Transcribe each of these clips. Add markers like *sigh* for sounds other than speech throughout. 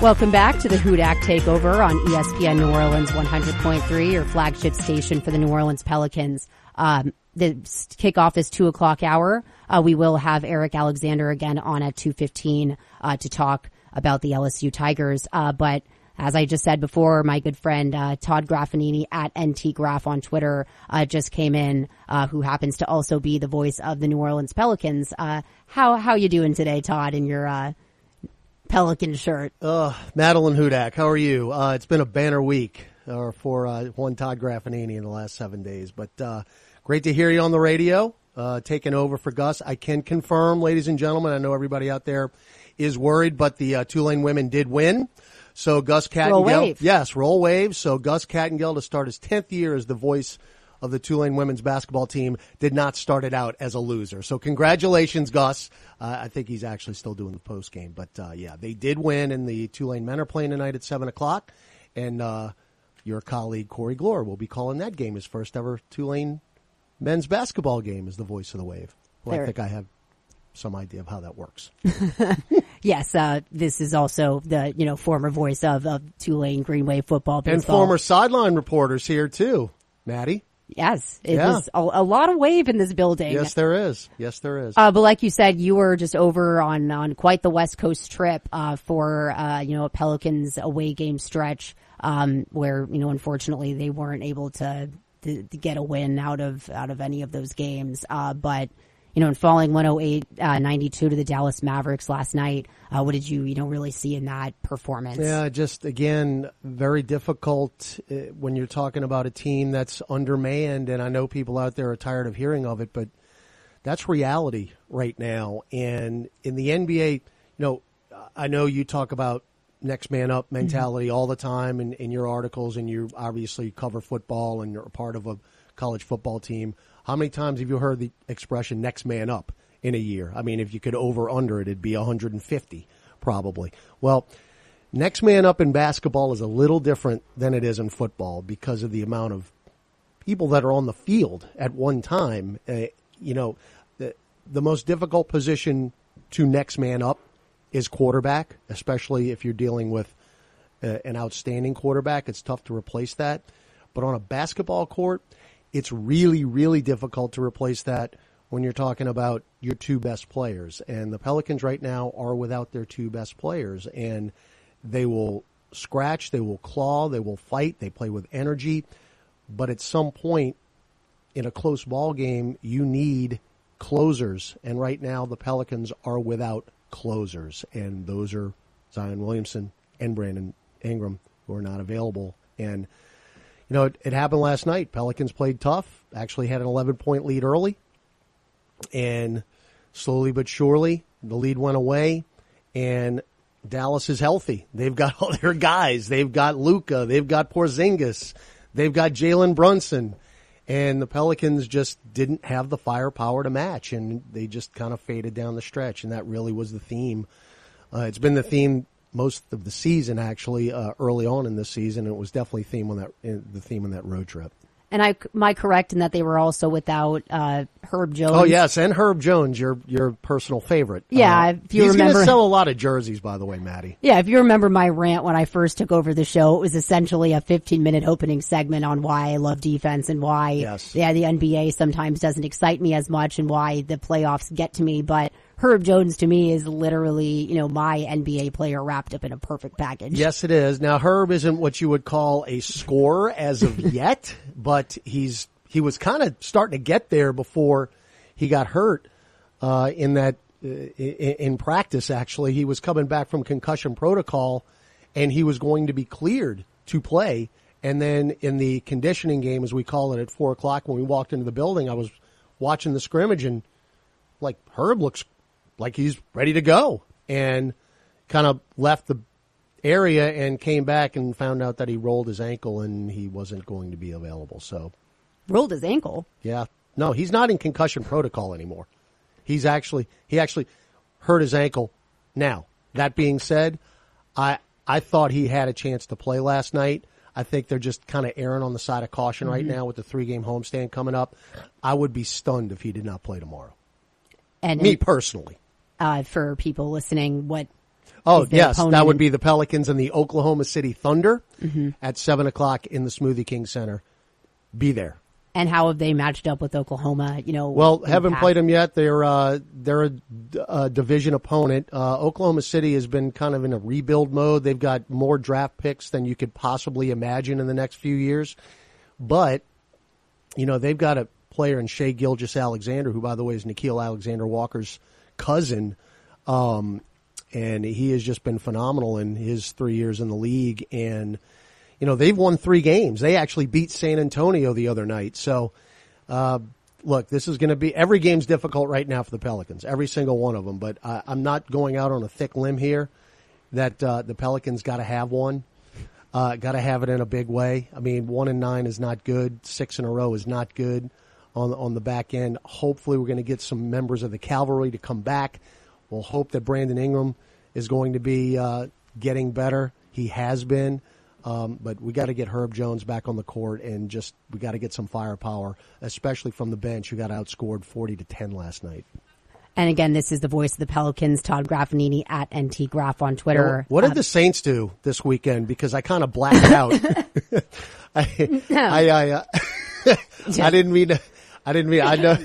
Welcome back to the Hudak Takeover on ESPN New Orleans 100.3, your flagship station for the New Orleans Pelicans. Um, the kickoff is two o'clock hour. Uh, we will have Eric Alexander again on at 2.15, uh, to talk about the LSU Tigers. Uh, but as I just said before, my good friend, uh, Todd Graffagnini at NT Graph on Twitter, uh, just came in, uh, who happens to also be the voice of the New Orleans Pelicans. Uh, how, how you doing today, Todd, in your, uh, Pelican shirt? Uh, Madeline Hudak, how are you? Uh, it's been a banner week uh, for uh, one Todd Graffagnini in the last seven days, but uh, great to hear you on the radio, uh, taking over for Gus. I can confirm, ladies and gentlemen, I know everybody out there is worried, but the uh, Tulane women did win. So Gus Kattengell, Roll wave. yes, roll waves. So Gus Kattengell to start his tenth year as the voice of the Tulane women's basketball team did not start it out as a loser. So congratulations, Gus. Uh, I think he's actually still doing the post game, but uh, yeah, they did win, and the Tulane men are playing tonight at seven o'clock, and uh, your colleague Corey Glore will be calling that game, his first ever Tulane men's basketball game, as the voice of the wave. Well, I think I have some idea of how that works. *laughs* Yes, uh, this is also the you know former voice of, of Tulane Green Wave football and former sideline reporters here too, Maddie. Yes, it Yeah. a, a lot of wave in this building. Yes, there is. Yes, there is. Uh, but like you said, you were just over on, on quite the West Coast trip, uh, for, uh, you know, a Pelicans away game stretch, um, where, you know, unfortunately they weren't able to, to, to get a win out of, out of any of those games. Uh, but, you know, in falling 108, uh, 92 to the Dallas Mavericks last night, uh, what did you, you know, really see in that performance? Yeah, just again, very difficult uh, when you're talking about a team that's undermanned, and I know people out there are tired of hearing of it, but that's reality right now. And in the NBA, you know, I know you talk about next man up mentality all the time in, in your articles, and you obviously cover football and you're a part of a college football team. How many times have you heard the expression next man up in a year? I mean, if you could over under it, it'd be 150 probably. Well, next man up in basketball is a little different than it is in football because of the amount of people that are on the field at one time. Uh, you know, the, the most difficult position to next man up is quarterback, especially if you're dealing with uh, an outstanding quarterback. It's tough to replace that. But on a basketball court, it's really, really difficult to replace that when you're talking about your two best players. And the Pelicans right now are without their two best players. And they will scratch, they will claw, they will fight, they play with energy. But at some point in a close ball game, you need closers. And right now, the Pelicans are without closers. And those are Zion Williamson and Brandon Ingram, who are not available. And you know, it, it happened last night. Pelicans played tough, actually had an 11 point lead early, and slowly but surely the lead went away, and Dallas is healthy. They've got all *laughs* their guys. They've got Luka. They've got Porzingis. They've got Jalen Brunson. And the Pelicans just didn't have the firepower to match, and they just kind of faded down the stretch. And that really was the theme. Uh, it's been the theme most of the season, actually, uh, early on in the season. It was definitely theme on that in, the theme on that road trip. And I, am I correct in that they were also without, uh, Herb Jones? Oh yes, and Herb Jones, your your personal favorite. Yeah, Uh, if you he's remember- going to sell a lot of jerseys, by the way, Maddie. Yeah, if you remember my rant when I first took over the show, it was essentially a 15 minute opening segment on why I love defense and why, Yes. yeah, the NBA sometimes doesn't excite me as much and why the playoffs get to me. But Herb Jones to me is literally, you know, my NBA player wrapped up in a perfect package. Yes, it is. Now Herb isn't what you would call a scorer as of *laughs* yet, but he's he was kind of starting to get there before he got hurt. Uh, in that uh, in, in practice, actually, he was coming back from concussion protocol, and he was going to be cleared to play. And then in the conditioning game, as we call it, at four o'clock when we walked into the building, I was watching the scrimmage and like Herb looks like he's ready to go and kind of left the area and came back and found out that he rolled his ankle and he wasn't going to be available. So, Rolled his ankle. yeah. No, he's not in concussion protocol anymore. He's actually he actually hurt his ankle. Now, that being said, I I thought he had a chance to play last night. I think they're just kind of erring on the side of caution right mm-hmm. now with the three game homestand coming up. I would be stunned if he did not play tomorrow. And Me personally. Uh, for people listening, what Oh yes, that would be the Pelicans and the Oklahoma City Thunder at seven o'clock in the Smoothie King Center. Be there. And how have they matched up with Oklahoma? You know, Well, haven't past? played them yet. They're uh, they're a, a division opponent. Uh, Oklahoma City has been kind of in a rebuild mode. They've got more draft picks than you could possibly imagine in the next few years, but you know they've got a player in Shai Gilgeous-Alexander, who by the way is Nickeil Alexander-Walker's cousin, um, and he has just been phenomenal in his three years in the league. And you know they've won three games. They actually beat San Antonio the other night. So uh, look, this is going to be every game's difficult right now for the Pelicans, every single one of them. But I, I'm not going out on a thick limb here that uh, the Pelicans got to have one. Uh, got to have it in a big way. I mean, one and nine is not good. Six in a row is not good on on the back end. Hopefully, we're going to get some members of the cavalry to come back. We'll hope that Brandon Ingram is going to be uh, getting better. He has been. Um, but we got to get Herb Jones back on the court, and just we got to get some firepower, especially from the bench, who got outscored forty to ten last night. And again, this is the voice of the Pelicans, Todd Graffagnini at NT Graf on Twitter. What did Uh, the Saints do this weekend? Because I kind of blacked out. *laughs* *laughs* I, I, I, uh, *laughs* I didn't mean. to- I didn't mean. I know.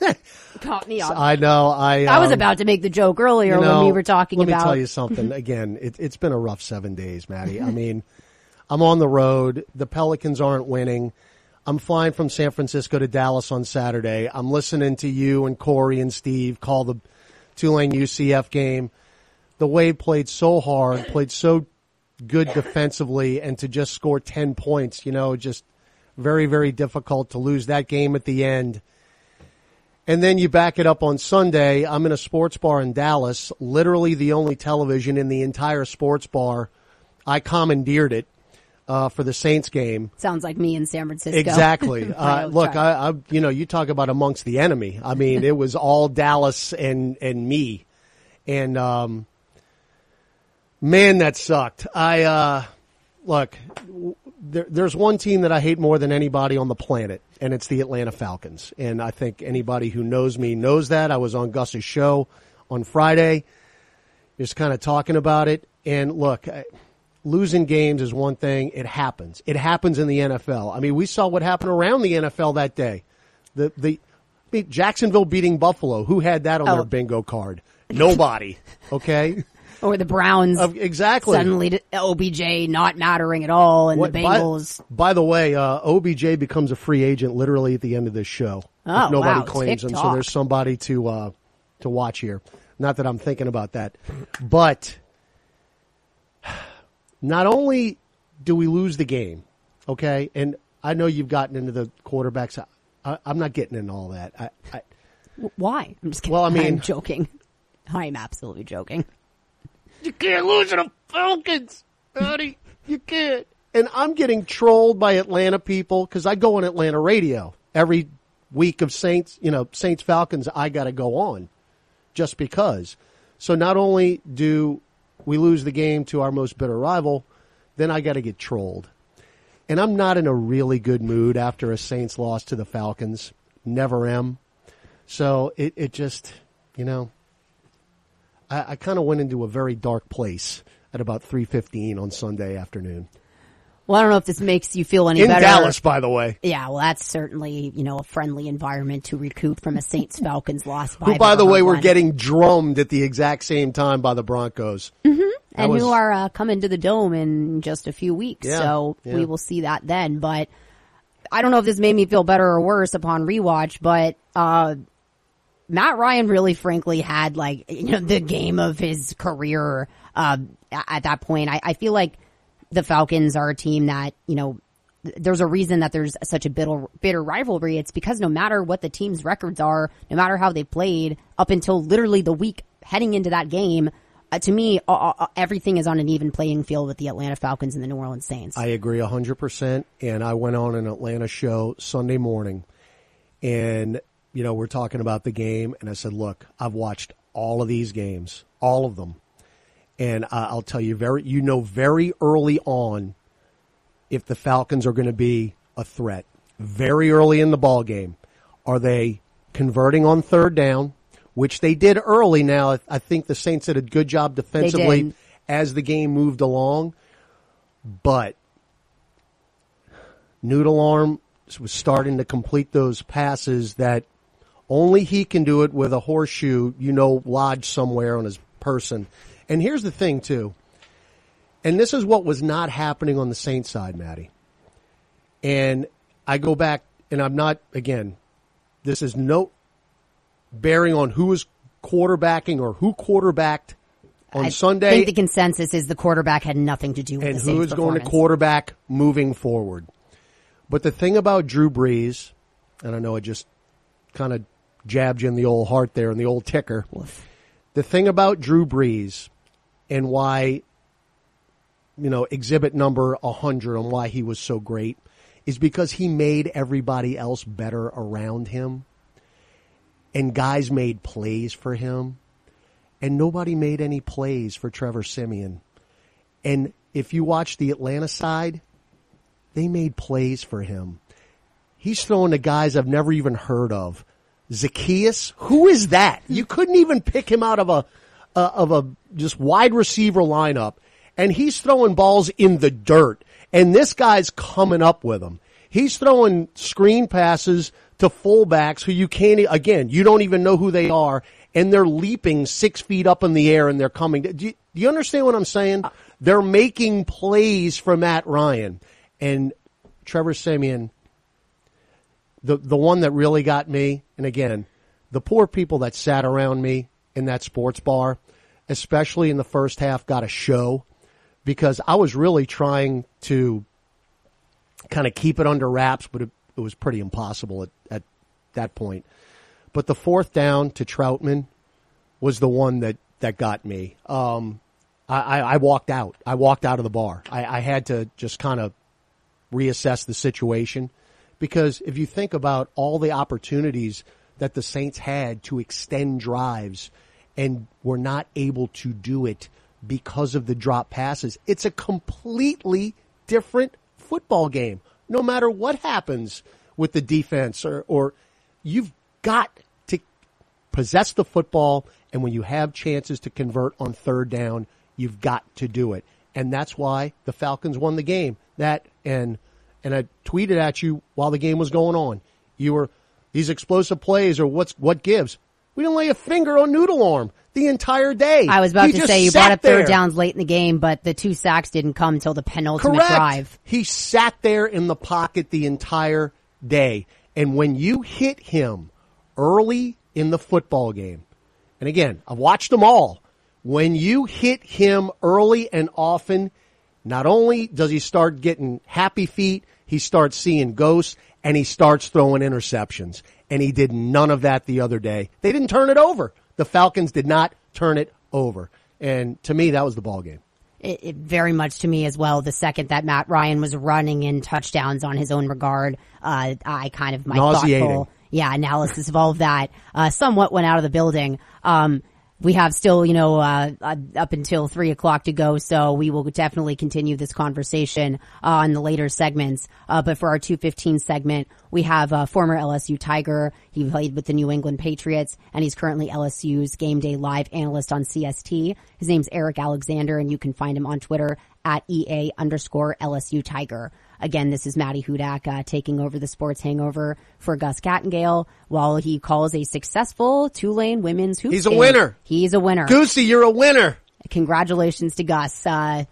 *laughs* caught me off. I know. I. I was um, about to make the joke earlier you know, when we were talking let about. Let me tell you something. *laughs* Again, it, it's been a rough seven days, Maddie. I *laughs* mean, I'm on the road. The Pelicans aren't winning. I'm flying from San Francisco to Dallas on Saturday. I'm listening to you and Corey and Steve call the Tulane UCF game. The Wave played so hard, played so good defensively, and to just score 10 points, you know, just very, very difficult to lose that game at the end. And then you back it up on Sunday. I'm in a sports bar in Dallas, literally the only television in the entire sports bar. I commandeered it uh, for the Saints game. Sounds like me in San Francisco. Exactly. *laughs* Uh, look. I, I, you know, you talk about amongst the enemy. I mean, it was all Dallas and and me, and um, man, that sucked. I uh, look. w- There, there's one team that I hate more than anybody on the planet, and it's the Atlanta Falcons. And I think anybody who knows me knows that. I was on Gus's show on Friday, just kind of talking about it. And look, I, losing games is one thing. It happens. It happens in the NFL. I mean, we saw what happened around the NFL that day. The the I mean, Jacksonville beating Buffalo. Who had that on Oh. their bingo card? Nobody. Okay. *laughs* or the Browns Of- exactly. suddenly OBJ not mattering at all, and What- the by- Bengals. By, the way, uh, OBJ becomes a free agent literally at the end of this show. Oh, nobody wow. claims him, so there's somebody to uh, to watch here. Not that I'm thinking about that, but not only do we lose the game, okay, and I know you've gotten into the quarterbacks. I, I'm not getting into all that. I, I, Why? I'm just kidding. Well, I *laughs* mean- I'm joking. I'm absolutely joking. You can't lose to the Falcons, buddy. You can't. And I'm getting trolled by Atlanta people because I go on Atlanta radio every week of Saints, you know, Saints Falcons. I got to go on just because. So not only do we lose the game to our most bitter rival, then I got to get trolled. And I'm not in a really good mood after a Saints loss to the Falcons. Never am. So it, it just, you know, I, I kind of went into a very dark place at about 3.15 on Sunday afternoon. Well, I don't know if this makes you feel any In better. Dallas, by the way. Yeah, well, that's certainly you know a friendly environment to recoup from a Saints Falcons loss. By Who, by the way, were getting drummed at the exact same time by the Broncos. and was- who are uh, coming to the dome in just a few weeks. Yeah, so yeah. we will see that then. But I don't know if this made me feel better or worse upon rewatch, but uh, Matt Ryan really, frankly, had like *laughs* you know the game of his career uh, at that point. I, I feel like the Falcons are a team that you know. There's a reason that there's such a bitter, bitter rivalry. It's because no matter what the team's records are, no matter how they played up until literally the week heading into that game, uh, to me, uh, uh, everything is on an even playing field with the Atlanta Falcons and the New Orleans Saints. I agree 100%. And I went on an Atlanta show Sunday morning and, you know, we're talking about the game. And I said, look, I've watched all of these games, all of them. And uh, I'll tell you very, you know, very early on if the Falcons are going to be a threat. Very early in the ball game. Are they converting on third down which they did early. Now I think the Saints did a good job defensively as the game moved along, but Noodle Arm was starting to complete those passes that only he can do it with a horseshoe, you know, lodged somewhere on his person. And here's the thing too. And this is what was not happening on the Saints side, Maddie. And I go back and I'm not again, this is no bearing on who is quarterbacking or who quarterbacked on I Sunday I think the consensus is the quarterback had nothing to do with and who Saints' is going to quarterback moving forward. But the thing about Drew Brees, and I know I just kind of jabbed you in the old heart there in the old ticker. The thing about Drew Brees and why, you know, exhibit number 100 and why he was so great is because he made everybody else better around him. And guys made plays for him. And nobody made any plays for Trevor Siemian. And if you watch the Atlanta side, they made plays for him. He's throwing to guys I've never even heard of. Zaccheaus, who is that? You couldn't even pick him out of a uh, of a just wide receiver lineup, and he's throwing balls in the dirt. And this guy's coming up with them. He's throwing screen passes to fullbacks who you can't again. You don't even know who they are, and they're leaping six feet up in the air and they're coming. Do you, do you understand what I'm saying? They're making plays for Matt Ryan and Trevor Siemian the the one that really got me, and again, the poor people that sat around me in that sports bar, especially in the first half, got a show because I was really trying to kind of keep it under wraps, but it, it was pretty impossible at, at that point. But the fourth down to Troutman was the one that, that got me. Um, I, I, walked out. I walked out of the bar. I, I had to just kind of reassess the situation because if you think about all the opportunities that the Saints had to extend drives and were not able to do it because of the drop passes, it's a completely different football game. No matter what happens with the defense or, or you've got to possess the football and when you have chances to convert on third down, you've got to do it. And that's why the Falcons won the game. That and and I tweeted at you while the game was going on. You were these explosive plays or what's what gives. We didn't lay a finger on Noodle Arm the entire day. I was about He to say you brought up third downs late in the game, but the two sacks didn't come until the penultimate Correct. drive. He sat there in the pocket the entire day. And when you hit him early in the football game, and again, I've watched them all. When you hit him early and often, not only does he start getting happy feet, he starts seeing ghosts and he starts throwing interceptions. And he did none of that the other day. They didn't turn it over. The Falcons did not turn it over. And to me, that was the ball game. It, it very much to me as well. The second that Matt Ryan was running in touchdowns on his own regard, uh, I kind of my Nauseating. thoughtful, yeah, analysis of all of that, uh, somewhat went out of the building. Um, we have still, you know, uh, uh, up until three o'clock to go, so we will definitely continue this conversation uh, on the later segments. Uh, but for our 215 segment, we have uh, former LSU Tiger. He played with the New England Patriots, and he's currently LSU's game day live analyst on CST. His name's Eric Alexander, and you can find him on Twitter at EA underscore LSU Tiger. Again, this is Maddie Hudak uh, taking over the sports hangover for Gus Kattengell while he calls a successful Tulane women's hoops He's a winner. He's a winner. Goosey, you're a winner. Congratulations to Gus. Uh,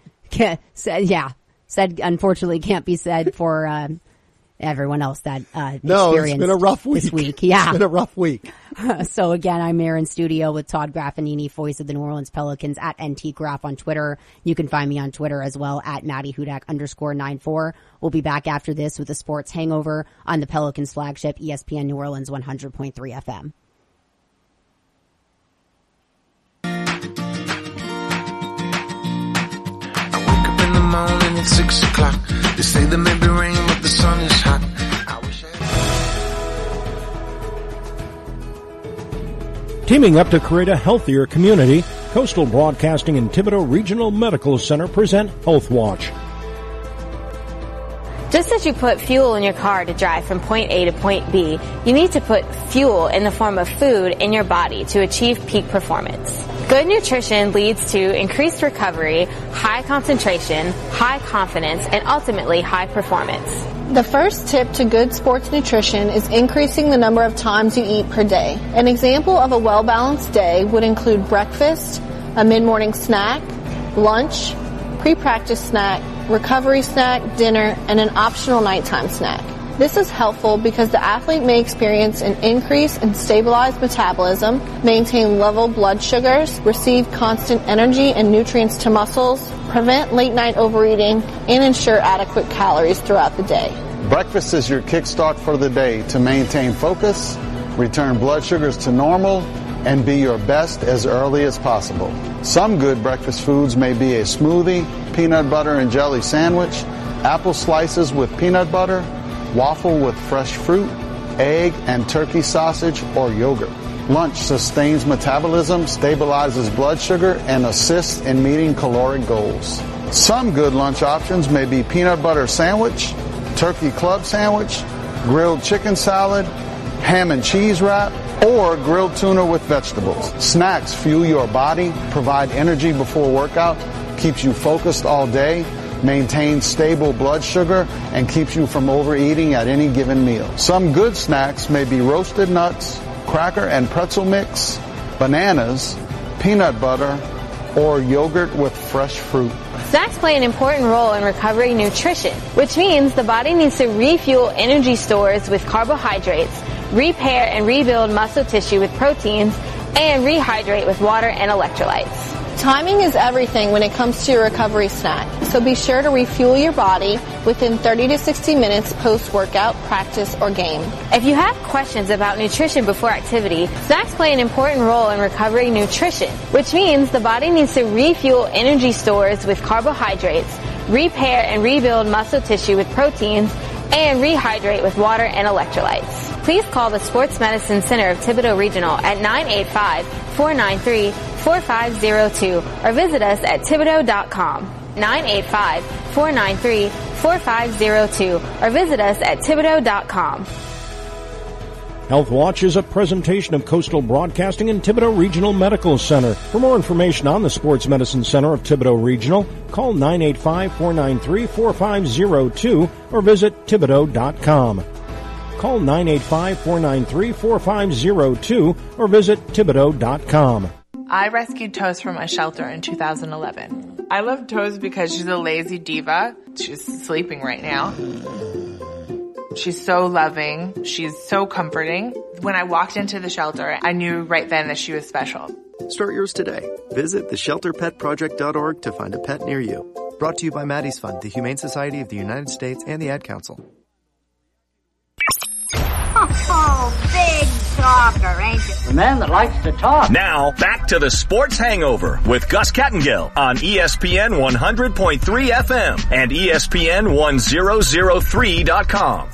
said, *laughs* yeah, said unfortunately can't be said for uh, everyone else that uh, No, it's been a rough week. this week. *laughs* Yeah. It's been a rough week. *laughs* so again, I'm here in studio with Todd Graffagnini, voice of the New Orleans Pelicans at NT on Twitter. You can find me on Twitter as well at Maddie Hudak underscore nine four. We'll be back after this with a sports hangover on the Pelicans flagship ESPN New Orleans 100.3 FM. At six o'clock. They say there may be rain, but the sun is hot. I wish I Teaming up to create a healthier community, Coastal Broadcasting and Thibodaux Regional Medical Center present Health Watch. Just as you put fuel in your car to drive from point A to point B, you need to put fuel in the form of food in your body to achieve peak performance. Good nutrition leads to increased recovery, high concentration, high confidence, and ultimately high performance. The first tip to good sports nutrition is increasing the number of times you eat per day. An example of a well-balanced day would include breakfast, a mid-morning snack, lunch, pre-practice snack, recovery snack, dinner, and an optional nighttime snack. This is helpful because the athlete may experience an increase in stabilized metabolism, maintain level blood sugars, receive constant energy and nutrients to muscles, prevent late night overeating, and ensure adequate calories throughout the day. Breakfast is your kickstart for the day to maintain focus, return blood sugars to normal, and be your best as early as possible. Some good breakfast foods may be a smoothie, peanut butter and jelly sandwich, apple slices with peanut butter, waffle with fresh fruit, egg and turkey sausage, or yogurt. Lunch sustains metabolism, stabilizes blood sugar, and assists in meeting caloric goals. Some good lunch options may be peanut butter sandwich, turkey club sandwich, grilled chicken salad, ham and cheese wrap, or grilled tuna with vegetables. Snacks fuel your body, provide energy before workout, keeps you focused all day, maintains stable blood sugar, and keeps you from overeating at any given meal. Some good snacks may be roasted nuts, cracker and pretzel mix, bananas, peanut butter, or yogurt with fresh fruit. Snacks play an important role in recovery nutrition, which means the body needs to refuel energy stores with carbohydrates, repair and rebuild muscle tissue with proteins, and rehydrate with water and electrolytes. Timing is everything when it comes to your recovery snack, so be sure to refuel your body within 30 to 60 minutes post-workout, practice, or game. If you have questions about nutrition before activity, snacks play an important role in recovery nutrition, which means the body needs to refuel energy stores with carbohydrates, repair and rebuild muscle tissue with proteins, and rehydrate with water and electrolytes. Please call the Sports Medicine Center of Thibodaux Regional at 985-493-4502 or visit us at Thibodaux.com. 985-493-4502 or visit us at Thibodaux.com. Health Watch is a presentation of Coastal Broadcasting and Thibodaux Regional Medical Center. For more information on the Sports Medicine Center of Thibodaux Regional, call 985-493-4502 or visit Thibodaux.com. Call 985-493-4502 or visit Thibodaux.com. I rescued Toast from a shelter in 2011. I love Toast because she's a lazy diva. She's sleeping right now. She's so loving. She's so comforting. When I walked into the shelter, I knew right then that she was special. Start yours today. Visit theshelterpetproject.org to find a pet near you. Brought to you by Maddie's Fund, the Humane Society of the United States, and the Ad Council. Oh, big talker, ain't you? The man that likes to talk. Now, back to the Sports Hangover with Gus Kattengell on ESPN 100.3 FM and ESPN 1003.com.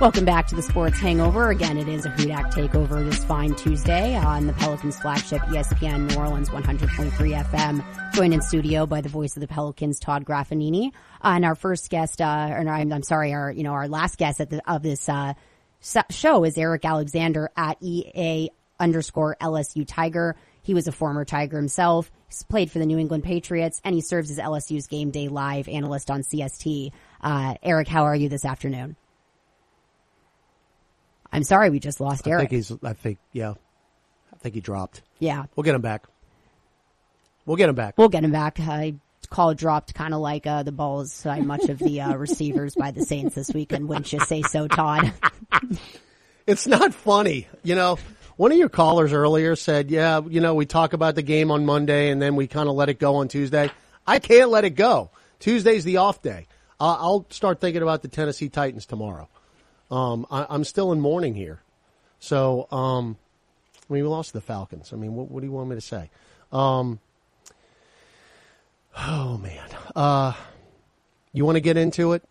Welcome back to the Sports Hangover. Again, it is a Hudak takeover this fine Tuesday on the Pelicans flagship ESPN New Orleans 100.3 FM. Joined in studio by the voice of the Pelicans, Todd Graffagnini. Uh, and our first guest, uh, or I'm, I'm sorry, our, you know, our last guest at the, of this, uh, show is Eric Alexander at EA underscore LSU Tiger. He was a former Tiger himself. He's played for the New England Patriots and he serves as LSU's game day live analyst on CST. Uh, Eric, how are you this afternoon? I'm sorry, we just lost I Eric. think he's. I think yeah. I think he dropped. Yeah, We'll get him back. We'll get him back. we'll get him back. I call dropped kind of like uh, the balls by much of the uh, *laughs* receivers by the Saints this weekend. Wouldn't you say so, Todd? *laughs* It's not funny. You know, one of your callers earlier said, yeah, you know, we talk about the game on Monday and then we kind of let it go on Tuesday. I can't let it go. Tuesday's the off day. Uh, I'll start thinking about the Tennessee Titans tomorrow. Um, I, I'm still in mourning here. So, um, I mean, we lost the Falcons. I mean, what, what do you want me to say? Um, oh man. Uh, you want to get into it?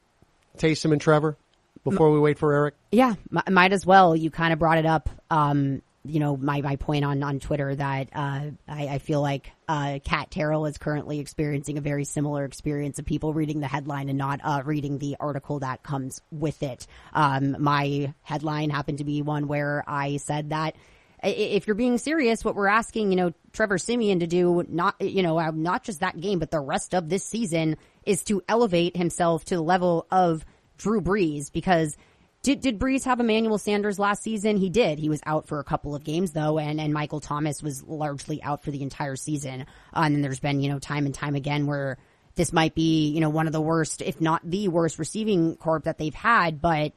Taysom and Trevor before we wait for Eric? Yeah, m- might as well. You kind of brought it up. Um, you know, my, my point on, on Twitter that, uh, I, I feel like, uh, Kat Terrell is currently experiencing a very similar experience of people reading the headline and not, uh, reading the article that comes with it. Um, my headline happened to be one where I said that if you're being serious, what we're asking, you know, Trevor Siemian to do, not, you know, uh, not just that game, but the rest of this season is to elevate himself to the level of Drew Brees because did, did Brees have Emmanuel Sanders last season? He did. He was out for a couple of games though, and, and Michael Thomas was largely out for the entire season. Uh, and then there's been, you know, time and time again where this might be, you know, one of the worst, if not the worst receiving corp that they've had, but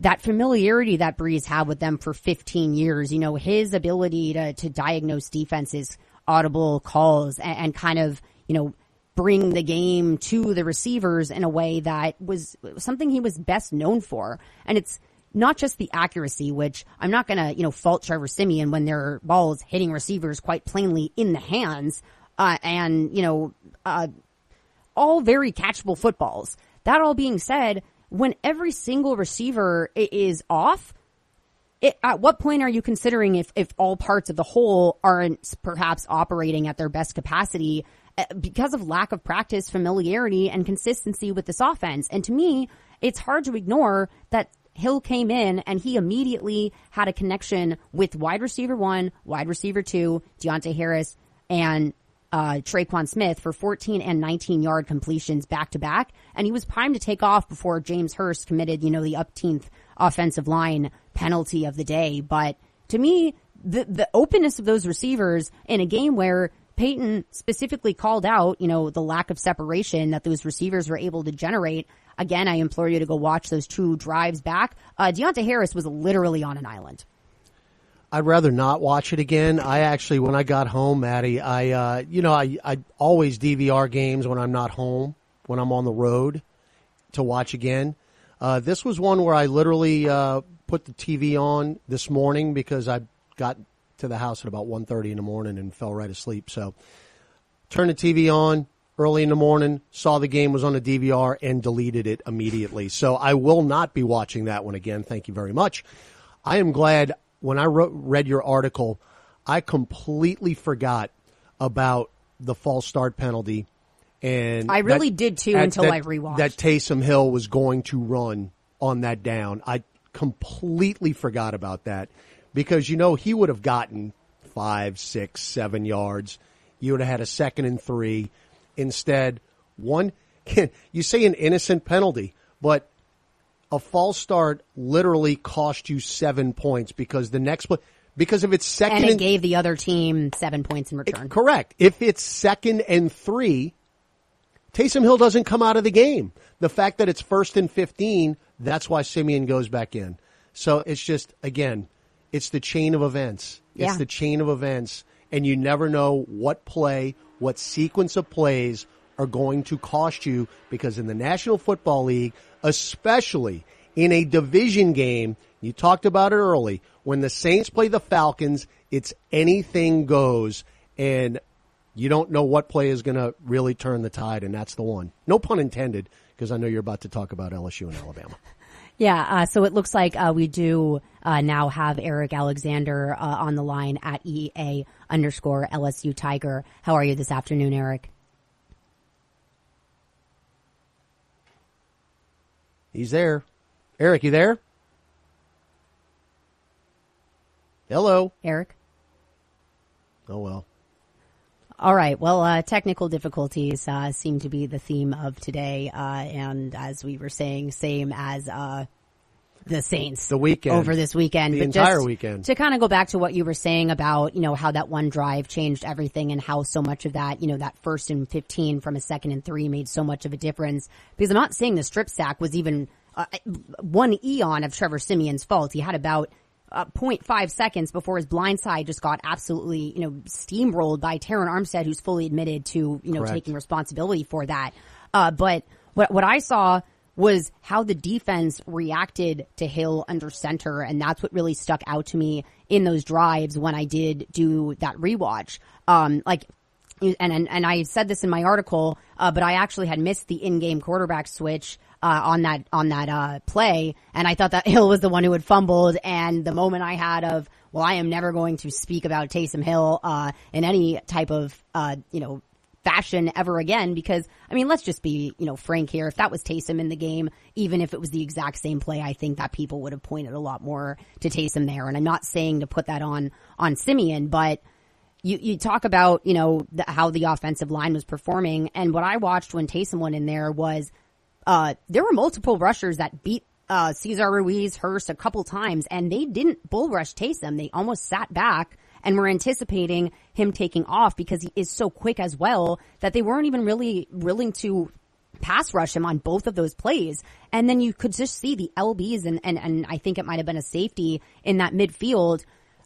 that familiarity that Brees had with them for 15 years, you know, his ability to, to diagnose defenses, audible calls and, and kind of, you know, bring the game to the receivers in a way that was something he was best known for. And it's not just the accuracy, which I'm not going to, you know, fault Trevor Siemian when there are balls hitting receivers quite plainly in the hands, uh, and, you know, uh, all very catchable footballs. That all being said, when every single receiver is off, it, at what point are you considering if, if all parts of the whole aren't perhaps operating at their best capacity because of lack of practice, familiarity, and consistency with this offense? And to me, it's hard to ignore that Hill came in and he immediately had a connection with wide receiver one, wide receiver two, Deonte Harris, and uh, Tre'Quan Smith for 14 and 19 yard completions back to back. And he was primed to take off before James Hurst committed, you know, the upteenth offensive line penalty of the day. But to me, the, the openness of those receivers in a game where Payton specifically called out, you know, the lack of separation that those receivers were able to generate. Again, I implore you to go watch those two drives back. Uh, Deonte Harris was literally on an island. I'd rather not watch it again. I actually, when I got home, Maddie, I, uh, you know, I, I always DVR games when I'm not home, when I'm on the road to watch again. Uh, this was one where I literally, uh, put the TV on this morning because I got to the house at about 1.30 in the morning and fell right asleep. So turned the TV on early in the morning, saw the game was on the DVR and deleted it immediately. So I will not be watching that one again. Thank you very much. I am glad when I wrote, read your article, I completely forgot about the false start penalty. And I really that, did too until that, I rewatched. That Taysom Hill was going to run on that down. I completely forgot about that because, you know, he would have gotten five, six, seven yards. You would have had a second and three. Instead, one, *laughs* you say an innocent penalty, but a false start literally cost you seven points because the next play, because if it's second and it and, gave the other team seven points in return. correct. If it's second and three, Taysom Hill doesn't come out of the game. The fact that it's first and 15, that's why Siemian goes back in. So it's just, again, it's the chain of events. It's the chain of events and you never know what play, what sequence of plays are going to cost you because in the National Football League, especially in a division game, you talked about it early, when the Saints play the Falcons, it's anything goes and you don't know what play is going to really turn the tide and that's the one. No pun intended because I know you're about to talk about LSU and Alabama. Yeah, uh, so it looks like uh, we do uh, now have Eric Alexander uh, on the line at EA underscore LSU Tiger. How are you this afternoon, Eric? He's there. Eric, you there? Hello. Eric? Oh well. All right. Well, uh, technical difficulties uh, seem to be the theme of today, uh, and as we were saying, same as uh, the Saints The weekend. over this weekend. The but entire weekend. To kind of go back to what you were saying about you know how that one drive changed everything, and how so much of that you know that first and fifteen from a second and three made so much of a difference. Because I'm not saying the strip sack was even uh, one eon of Trevor Siemian's fault. He had about uh, 0.5 seconds before his blind side just got absolutely, you know, steamrolled by Terron Armstead, who's fully admitted to, you know, Correct. taking responsibility for that. Uh, but what, what I saw was how the defense reacted to Hill under center. And that's what really stuck out to me in those drives when I did do that rewatch. Um, like, and, and, and I said this in my article, uh, but I actually had missed the in-game quarterback switch uh, on that on that uh, play, and I thought that *laughs* Hill was the one who had fumbled. And the moment I had of, well, I am never going to speak about Taysom Hill uh, in any type of uh, you know fashion ever again because I mean let's just be you know frank here if that was Taysom in the game even if it was the exact same play I think that people would have pointed a lot more to Taysom there and I'm not saying to put that on on Siemian but you you talk about you know the, how the offensive line was performing and what I watched when Taysom went in there was uh there were multiple rushers that beat uh, Cesar Ruiz, Hurst a couple times, and they didn't bull rush Taysom. They almost sat back and were anticipating him taking off because he is so quick as well that they weren't even really willing to pass rush him on both of those plays. And then you could just see the LBs and, and, and I think it might have been a safety in that midfield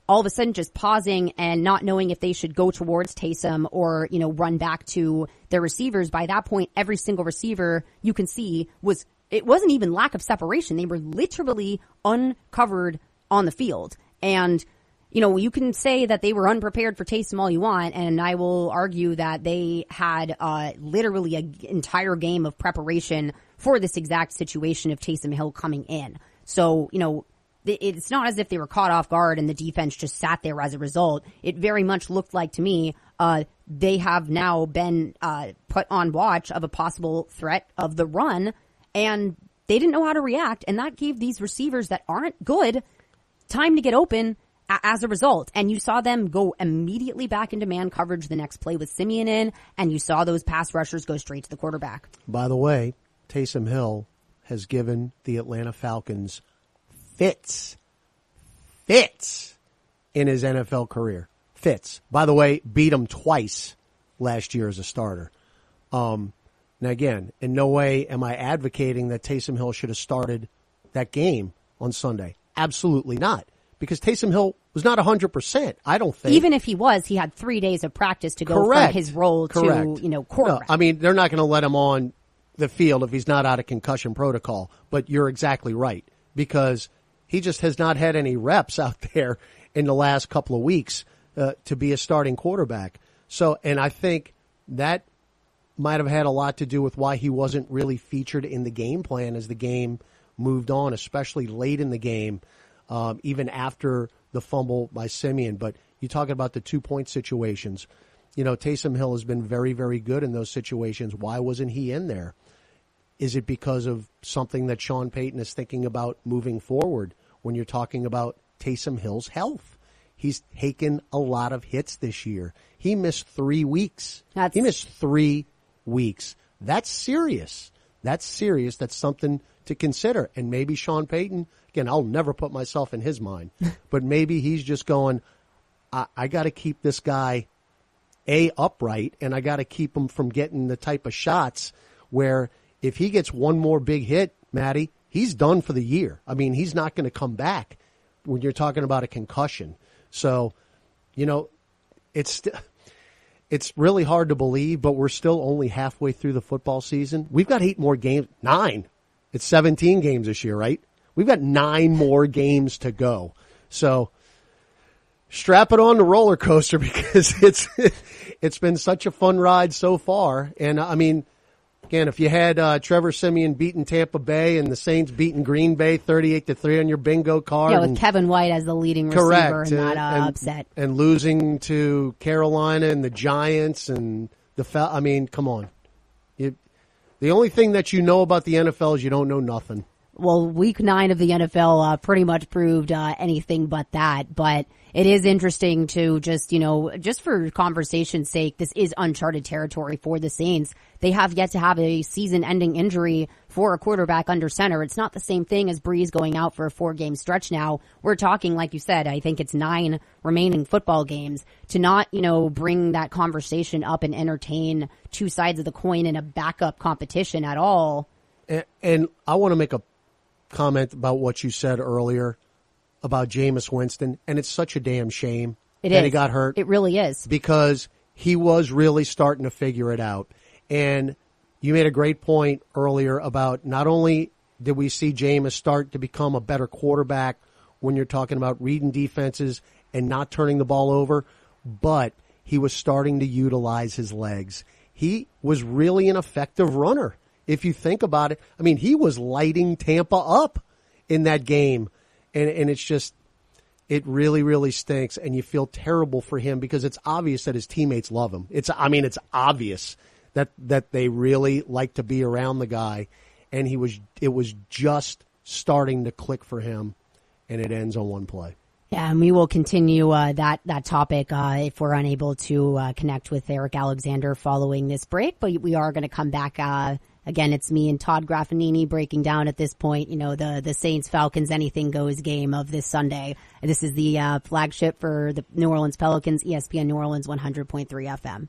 all of a sudden just pausing and not knowing if they should go towards Taysom or, you know, run back to their receivers. By that point, every single receiver you can see was, it wasn't even lack of separation. They were literally uncovered on the field. And, you know, you can say that they were unprepared for Taysom all you want, and I will argue that they had uh, literally an entire game of preparation for this exact situation of Taysom Hill coming in. So, you know, it's not as if they were caught off guard and the defense just sat there as a result. It very much looked like to me, uh, they have now been, uh, put on watch of a possible threat of the run and they didn't know how to react. And that gave these receivers that aren't good time to get open as a result. And you saw them go immediately back into man coverage the next play with Siemian in, and you saw those pass rushers go straight to the quarterback. By the way, Taysom Hill has given the Atlanta Falcons fits, fits in his NFL career. Fits. By the way, beat him twice last year as a starter. Um, now again, in no way am I advocating that Taysom Hill should have started that game on Sunday. Absolutely not. Because Taysom Hill was not 100%. I don't think. Even if he was, he had three days of practice to go Correct. from his role Correct. to, you know, No. I mean, they're not going to let him on the field if he's not out of concussion protocol. But you're exactly right because he just has not had any reps *laughs* out there in the last couple of weeks uh, to be a starting quarterback. So, and I think that might have had a lot to do with why he wasn't really featured in the game plan as the game moved on, especially late in the game, um, even after the fumble by Siemian. But you talking about the two point situations. You know, Taysom Hill has been very, very good in those situations. Why wasn't he in there? Is it because of something that Sean Payton is thinking about moving forward when you're talking about Taysom Hill's health? He's taken a lot of hits this year. He missed three weeks. That's- he missed three weeks. That's serious. That's serious. That's something to consider. And maybe Sean Payton, again, I'll never put myself in his mind, *laughs* but maybe he's just going, I, I got to keep this guy a upright and I got to keep him from getting the type of shots where if he gets one more big hit, Maddie, he's done for the year. I mean, he's not going to come back when you're talking about a concussion. So, you know, it's it's really hard to believe, but we're still only halfway through the football season. We've got eight more games, nine. It's 17 games this year, right? We've got nine more games to go. So strap it on the roller coaster *laughs* because it's it's been such a fun ride so far. And I mean, again, if you had uh, Trevor Siemian beating Tampa Bay and the Saints beating Green Bay thirty-eight to three on your bingo card, yeah, with and- Kevin White as the leading receiver correct, and not uh, and, upset. and losing to Carolina and the Giants and the I mean, come on. You, the only thing that you know about the NFL is you don't know nothing. Well, week nine of the NFL uh, pretty much proved uh, anything but that. But it is interesting to just, you know, just for conversation's sake, this is uncharted territory for the Saints. They have yet to have a season-ending injury for a quarterback under center. It's not the same thing as Brees going out for a four-game stretch now. We're talking, like you said, I think it's nine remaining football games. To not, you know, bring that conversation up and entertain two sides of the coin in a backup competition at all. And, and I want to make a comment about what you said earlier about Jameis Winston, and it's such a damn shame It that is. he got hurt. It really is. because he was really starting to figure it out. And you made a great point earlier about not only did we see Jameis start to become a better quarterback when you're talking about reading defenses and not turning the ball over, but he was starting to utilize his legs. He was really an effective runner. If you think about it, I mean, he was lighting Tampa up in that game, and and it's just it really really stinks, and you feel terrible for him because it's obvious that his teammates love him. It's I mean, it's obvious that that they really like to be around the guy, and he was it was just starting to click for him, and it ends on one play. Yeah, and we will continue uh, that that topic uh, if we're unable to uh, connect with Eric Alexander following this break. But we are going to come back. Again, it's me and Todd Graffagnini breaking down at this point. You know the the Saints Falcons anything goes game of this Sunday. This is the uh, flagship for the New Orleans Pelicans, ESPN New Orleans 100.3 FM.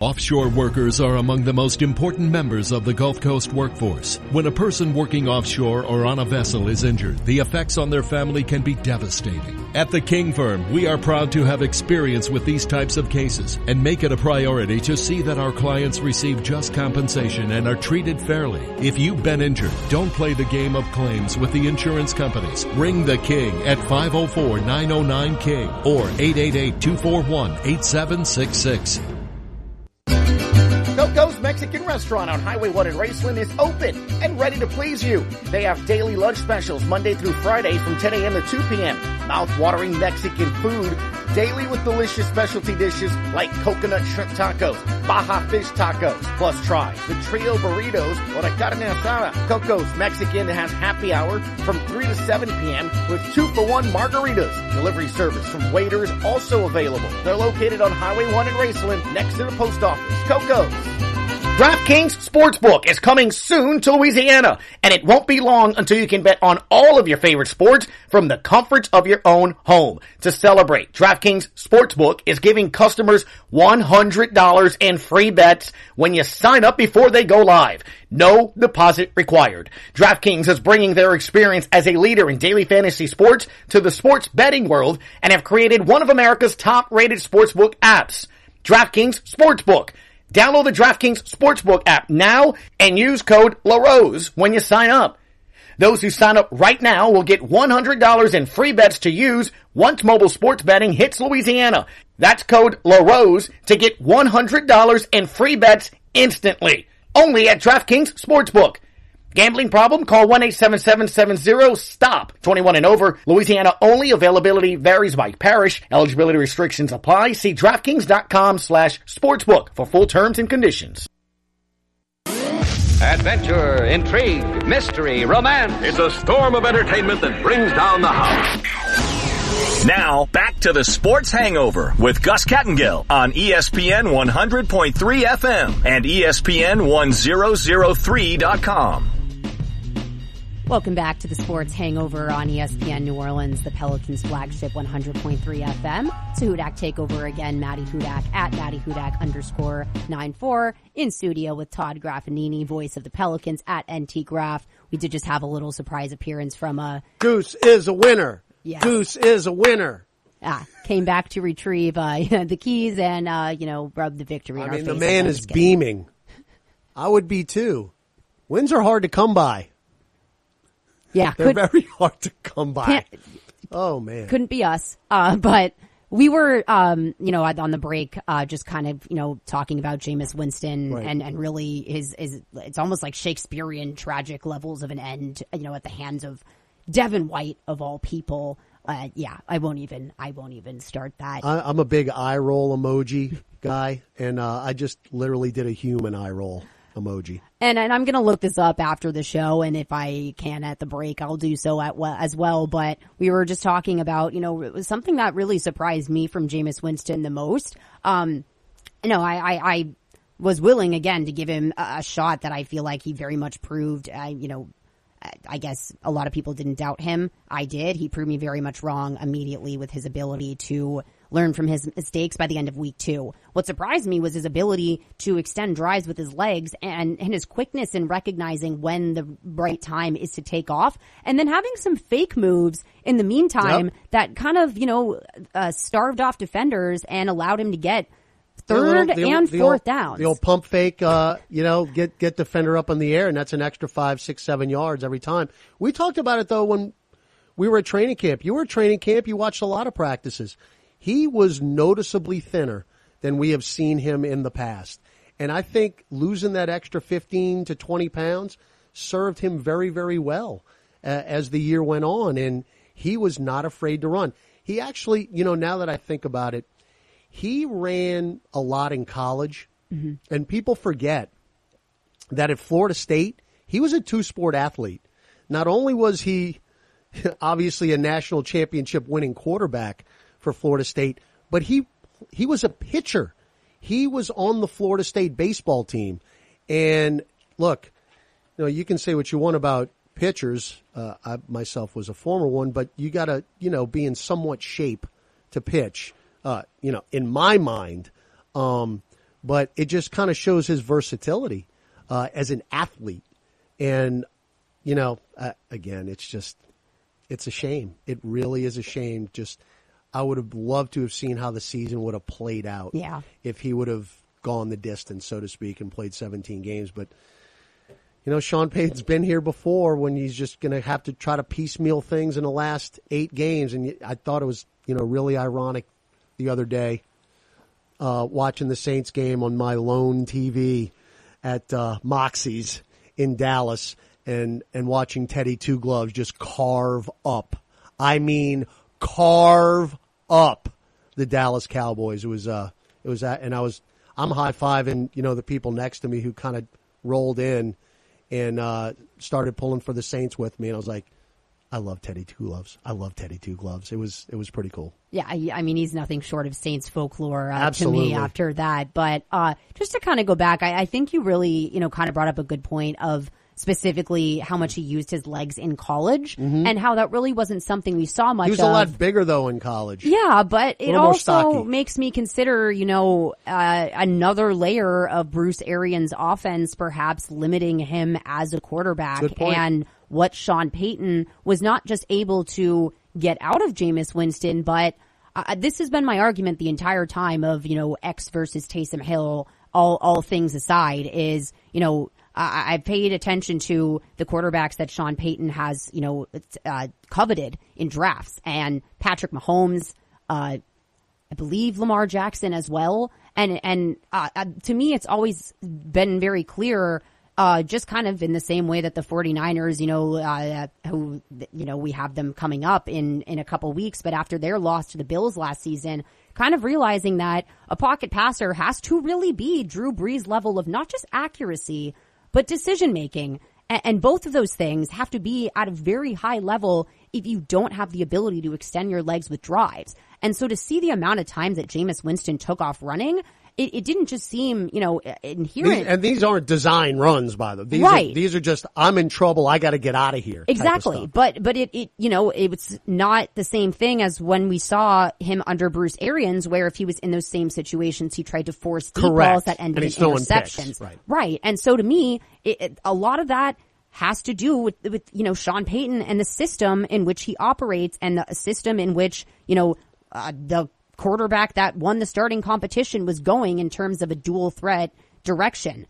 Offshore workers are among the most important members of the Gulf Coast workforce. When a person working offshore or on a vessel is injured, the effects on their family can be devastating. At the King Firm, we are proud to have experience with these types of cases and make it a priority to see that our clients receive just compensation and are treated fairly. If you've been injured, don't play the game of claims with the insurance companies. Ring the King at 504-909-KING or 888-241-8766. Mexican Restaurant on Highway 1 in Raceland is open and ready to please you. They have daily lunch specials Monday through Friday from 10 a.m. to 2 p.m. Mouth-watering Mexican food daily with delicious specialty dishes like coconut shrimp tacos, Baja fish tacos, plus try the trio burritos or the carne asada. Coco's Mexican has happy hour from 3 to 7 p.m. with two for one margaritas. Delivery service from waiters also available. They're located on Highway 1 in Raceland next to the post office. Coco's. DraftKings Sportsbook is coming soon to Louisiana, and it won't be long until you can bet on all of your favorite sports from the comforts of your own home. To celebrate, DraftKings Sportsbook is giving customers $100 in free bets when you sign up before they go live. No deposit required. DraftKings is bringing their experience as a leader in daily fantasy sports to the sports betting world and have created one of America's top rated sportsbook apps. DraftKings Sportsbook. Download the DraftKings Sportsbook app now and use code LaRose when you sign up. Those who sign up right now will get $100 in free bets to use once mobile sports betting hits Louisiana. That's code LaRose to get $100 in free bets instantly. Only at DraftKings Sportsbook. Gambling problem? Call 1-877-70-STOP. 21 and over. Louisiana only. Availability varies by parish. Eligibility restrictions apply. See DraftKings.com slash sportsbook for full terms and conditions. Adventure, intrigue, mystery, romance. It's a storm of entertainment that brings down the house. Now, back to the Sports Hangover with Gus Kattengell on ESPN 100.3 FM and ESPN 1003.com. Welcome back to the Sports Hangover on ESPN New Orleans, the Pelicans flagship 100.3 FM. It's a Hudak takeover again. Maddie Hudak at Maddie Hudak underscore 94 in studio with Todd Graffagnini, voice of the Pelicans at NT Graf. We did just have a little surprise appearance from a Goose is a winner. Yes. Goose is a winner. ah, came back to retrieve uh, *laughs* the keys and uh, you know rub the victory. in I mean, the man is beaming. I would be too. Wins are hard to come by. Yeah, They're could- very *laughs* hard to come by. Oh man. couldn't be us. Uh, but we were, um, you know, on the break, uh, just kind of, you know, talking about Jameis Winston Right. and, and really his, his, it's almost like Shakespearean tragic levels of an end, you know, at the hands of Devin White of all people. Uh, yeah, I won't even, I won't even start that. I, I'm a big eye roll emoji guy, and uh, I just literally did a human eye roll. Emoji. And, and I'm going to look this up after the show, and if I can at the break, I'll do so at as well. But we were just talking about, you know, it was something that really surprised me from Jameis Winston the most. Um, you know, I, I, I was willing again to give him a shot that I feel like he very much proved. I, you know, I guess a lot of people didn't doubt him. I did. He proved me very much wrong immediately with his ability to learn from his mistakes by the end of week two. What surprised me was his ability to extend drives with his legs and, and his quickness in recognizing when the right time is to take off and then having some fake moves in the meantime Yep. that kind of, you know, uh, starved off defenders and allowed him to get The third little- the- and the fourth old, downs. The old pump fake, uh, you know, get get defender up in the air, and that's an extra five, six, seven yards every time. We talked about it though when we were at training camp. You were at training camp. You watched a lot of practices. He was noticeably thinner than we have seen him in the past, and I think losing that extra fifteen to twenty pounds served him very, very well uh, as the year went on, and he was not afraid to run. He actually, you know, now that I think about it, he ran a lot in college, and people forget that at Florida State, he was a two sport athlete. Not only was he *laughs* obviously a national championship winning quarterback for Florida State, but he he was a pitcher. He was on the Florida State baseball team. And look, you know, you can say what you want about pitchers. Uh, I myself was a former one, but you got to, you know, be in somewhat shape to pitch. Uh, you know, in my mind, um, but it just kind of shows his versatility uh, as an athlete. And you know, uh, again, it's just it's a shame. It really is a shame. Just I would have loved to have seen how the season would have played out. Yeah. if he would have gone the distance, so to speak, and played 17 games, but. You know, Sean Payton's been here before when he's just going to have to try to piecemeal things in the last eight games. And I thought it was, you know, really ironic the other day uh, watching the Saints game on my lone TV at uh, Moxie's in Dallas and, and watching Teddy Two Gloves just carve up. I mean, carve up the Dallas Cowboys. It was, uh, it was that, and I was, I'm high fiving, you know, the people next to me who kind of rolled in and uh, started pulling for the Saints with me, and I was like, I love Teddy Two Gloves. I love Teddy Two Gloves. It was it was pretty cool. Yeah, I, I mean, he's nothing short of Saints folklore uh, to me after that. But uh, just to kind of go back, I, I think you really, you know, kind of brought up a good point of specifically how much he used his legs in college Mhm. and how that really wasn't something we saw much He was of. a lot bigger though in college. Yeah, but it also makes me consider, you know, uh, another layer of Bruce Arians' offense perhaps limiting him as a quarterback and what Sean Payton was not just able to get out of Jameis Winston, but uh, this has been my argument the entire time of, you know, X versus Taysom Hill, all, all things aside is, you know, I, I paid attention to the quarterbacks that Sean Payton has, you know, uh, coveted in drafts and Patrick Mahomes, uh, I believe Lamar Jackson as well. And, and, uh, uh, to me, it's always been very clear, uh, just kind of in the same way that the 49ers, you know, who, you know, we have them coming up in, in a couple weeks, but after their loss to the Bills last season, kind of realizing that a pocket passer has to really be Drew Brees level of not just accuracy, but decision making. And both of those things have to be at a very high level if you don't have the ability to extend your legs with drives. And so to see the amount of times that Jameis Winston took off running, it, it didn't just seem, you know, inherent. These, and these aren't design runs by them. These Right. Are, these are just I'm in trouble. I got to get out of here. type of Exactly. But, but it, it, you know, it was not the same thing as when we saw him under Bruce Arians, where if he was in those same situations, he tried to force deep Correct. balls that ended in interceptions. right. Right. And so to me, it, it, a lot of that has to do with, with, you know, Sean Payton and the system in which he operates and the system in which, you know, uh, the quarterback that won the starting competition was going in terms of a dual threat direction.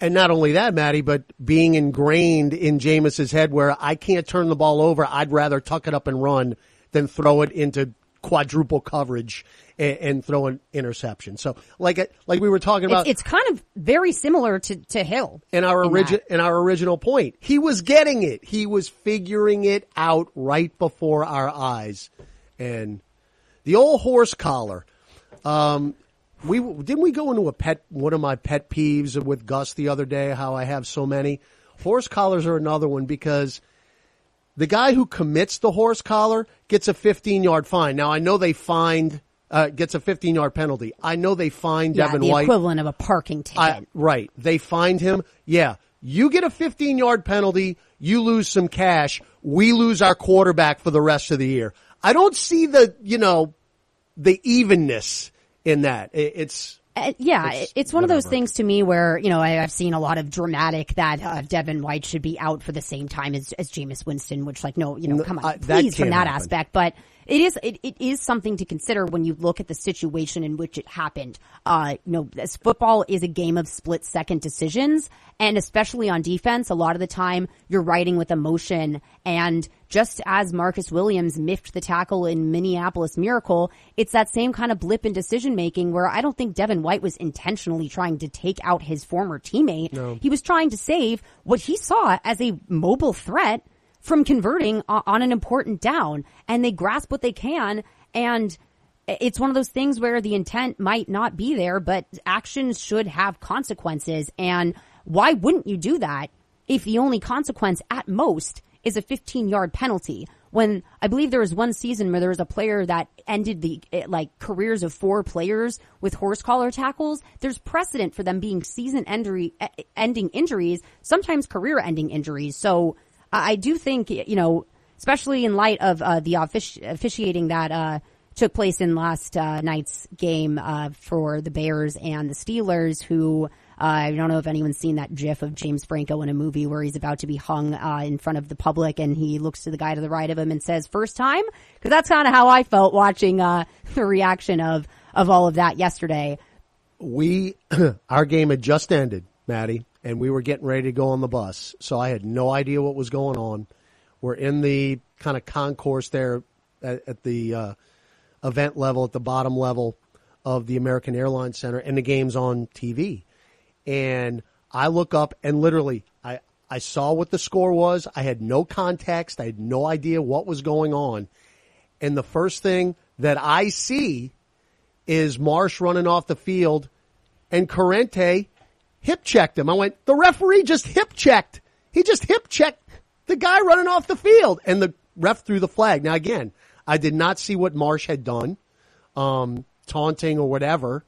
And not only that, Maddie, but being ingrained in Jameis's head where I can't turn the ball over. I'd rather tuck it up and run than throw it into quadruple coverage and, and throw an interception. So like, like we were talking about It's, it's kind of very similar to, to Hill. in our in origin in our original point. He was getting it. He was figuring it out right before our eyes. And the old horse collar. Um, we didn't we go into a pet one of my pet peeves with Gus the other day. How I have so many horse collars are another one because the guy who commits the horse collar gets a 15 yard fine. Now I know they fined uh, gets a 15 yard penalty. I know they fined Yeah, Devin the White. equivalent of a parking ticket. I- right. They fined him. Yeah. You get a 15 yard penalty. You lose some cash. We lose our quarterback for the rest of the year. I don't see the, you know, the evenness in that. It- It's, Uh, yeah, It's it's, one of those things to me where you know I, I've seen a lot of dramatic that uh, Devin White should be out for the same time as as Jameis Winston, which like no, you know, come on, that please from that happen. aspect. But it is it, it is something to consider when you look at the situation in which it happened. Uh, you know, as football is a game of split second decisions, and especially on defense, a lot of the time you're riding with emotion. And just as Marcus Williams miffed the tackle in Minneapolis Miracle, it's that same kind of blip in decision making where I don't think Devin White was intentionally trying to take out his former teammate. No. He was trying to save what he saw as a mobile threat from converting on an important down and they grasp what they can and it's one of those things where the intent might not be there, but actions should have consequences. And why wouldn't you do that if the only consequence at most is a 15 yard penalty? When I believe there was one season where there was a player that ended the eh, like careers of four players with horse collar tackles. There's precedent for them being season ending ending injuries, sometimes career ending injuries. So I I do think you know, especially in light of uh, the offici- officiating that uh, took place in last uh, night's game uh, for the Bears and the Steelers, who. Uh, I don't know if anyone's seen that GIF of James Franco in a movie where he's about to be hung uh, in front of the public, and he looks to the guy to the right of him and says, "First time," because that's kind of how I felt watching uh, *laughs* the reaction of of all of that yesterday. we, *clears throat* our game had just ended, Maddie, and we were getting ready to go on the bus. So I had no idea what was going on. We're in the kind of concourse there at, at the uh, event level, at the bottom level of the American Airlines Center, and the game's on TV. And I look up and literally, I, I saw what the score was. I had no context. I had no idea what was going on. And the first thing that I see is Marsh running off the field and Corrente hip checked him. I went, the referee just hip checked. He just hip checked the guy running off the field and the ref threw the flag. Now again, I did not see what Marsh had done, um, taunting or whatever,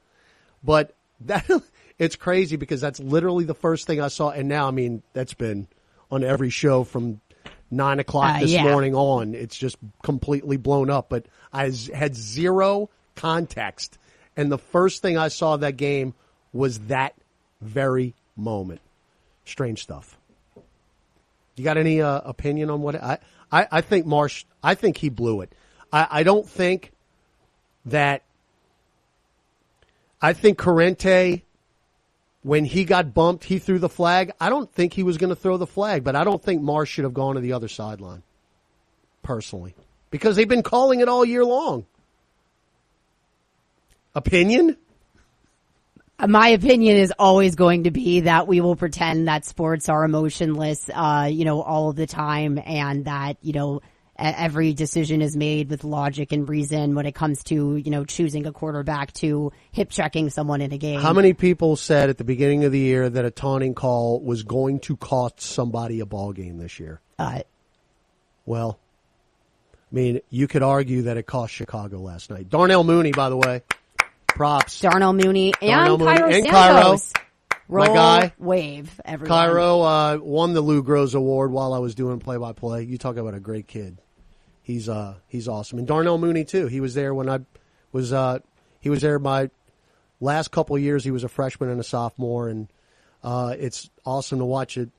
but that, *laughs* it's crazy because that's literally the first thing I saw. And now, I mean, that's been on every show from nine o'clock Uh, this yeah. morning on. It's just completely blown up, but I had zero context. And the first thing I saw of that game was that very moment. Strange stuff. You got any uh, opinion on what I, I? I think Marsh. I think he blew it. I, I don't think that. I think Corrente, when he got bumped, he threw the flag. I don't think he was going to throw the flag, but I don't think Marsh should have gone to the other sideline. Personally, because they've been calling it all year long. Opinion? Uh, My opinion is always going to be that we will pretend that sports are emotionless, uh, you know, all the time and that, you know, every decision is made with logic and reason when it comes to, you know, choosing a quarterback to hip checking someone in a game. How many people said at the beginning of the year that a taunting call was going to cost somebody a ball game this year? Uh, Well, I mean, you could argue that it cost Chicago last night. Darnell Mooney, by the way, props. Darnell Mooney and Darnell Mooney Cairo and Santos. my Roll, guy. wave, everyone. Cairo uh, won the Lou Groza Award while I was doing play by play. You talk about a great kid. He's uh he's awesome. And Darnell Mooney too. He was there when I was uh he was there my last couple years. He was a freshman and a sophomore, and uh, it's awesome to watch a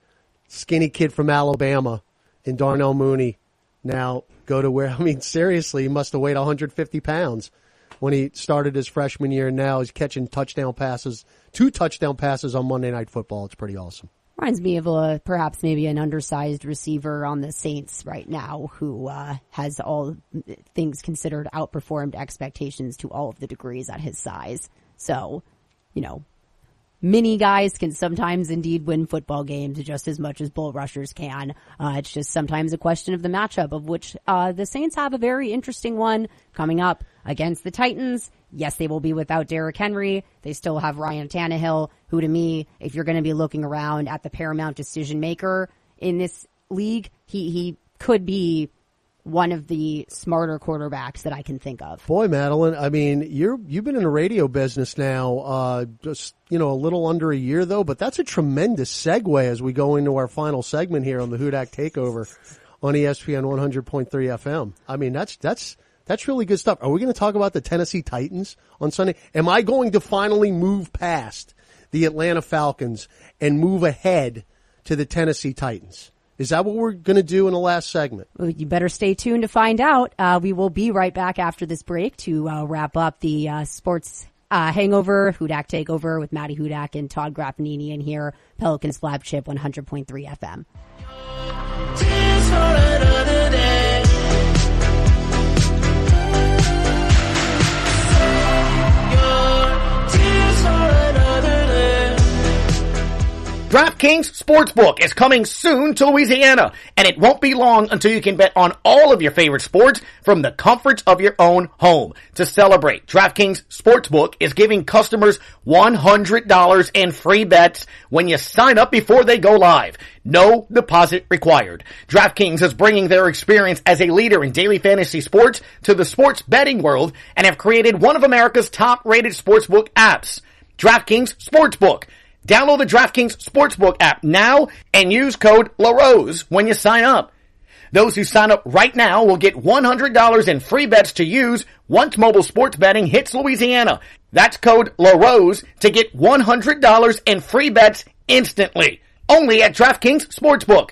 skinny kid from Alabama in Darnell Mooney now go to where *laughs* I mean seriously, he must have weighed 150 pounds when he started his freshman year. And now he's catching touchdown passes, two touchdown passes on Monday Night Football. It's pretty awesome. Reminds me of a perhaps maybe an undersized receiver on the Saints right now who uh, has all things considered outperformed expectations to all of the degrees at his size. So, you know, mini guys can sometimes indeed win football games just as much as bull rushers can. Uh, it's just sometimes a question of the matchup of which uh, the Saints have a very interesting one coming up against the Titans Yes, they will be without Derrick Henry. They still have Ryan Tannehill, who to me, if you're going to be looking around at the paramount decision maker in this league, he, he could be one of the smarter quarterbacks that I can think of. Boy, Madeline, I mean, you're you've been in the radio business now, uh, just you know, a little under a year though, but that's a tremendous segue as we go into our final segment here on the Hudak Takeover on ESPN 100.3 FM. I mean, that's that's that's really good stuff. Are we going to talk about the Tennessee Titans on Sunday? Am I going to finally move past the Atlanta Falcons and move ahead to the Tennessee Titans? Is that what we're going to do in the last segment? Well, you better stay tuned to find out. Uh, we will be right back after this break to uh, wrap up the uh, sports uh, hangover, Hudak takeover with Maddie Hudak and Todd Graffagnini in here, Pelicans flagship 100.3 FM. DraftKings Sportsbook is coming soon to Louisiana, and it won't be long until you can bet on all of your favorite sports from the comforts of your own home. To celebrate, DraftKings Sportsbook is giving customers $100 in free bets when you sign up before they go live. No deposit required. DraftKings is bringing their experience as a leader in daily fantasy sports to the sports betting world and have created one of America's top rated sportsbook apps. DraftKings Sportsbook. Download the DraftKings Sportsbook app now and use code LaRose when you sign up. Those who sign up right now will get $100 in free bets to use once mobile sports betting hits Louisiana. That's code LaRose to get $100 in free bets instantly. Only at DraftKings Sportsbook.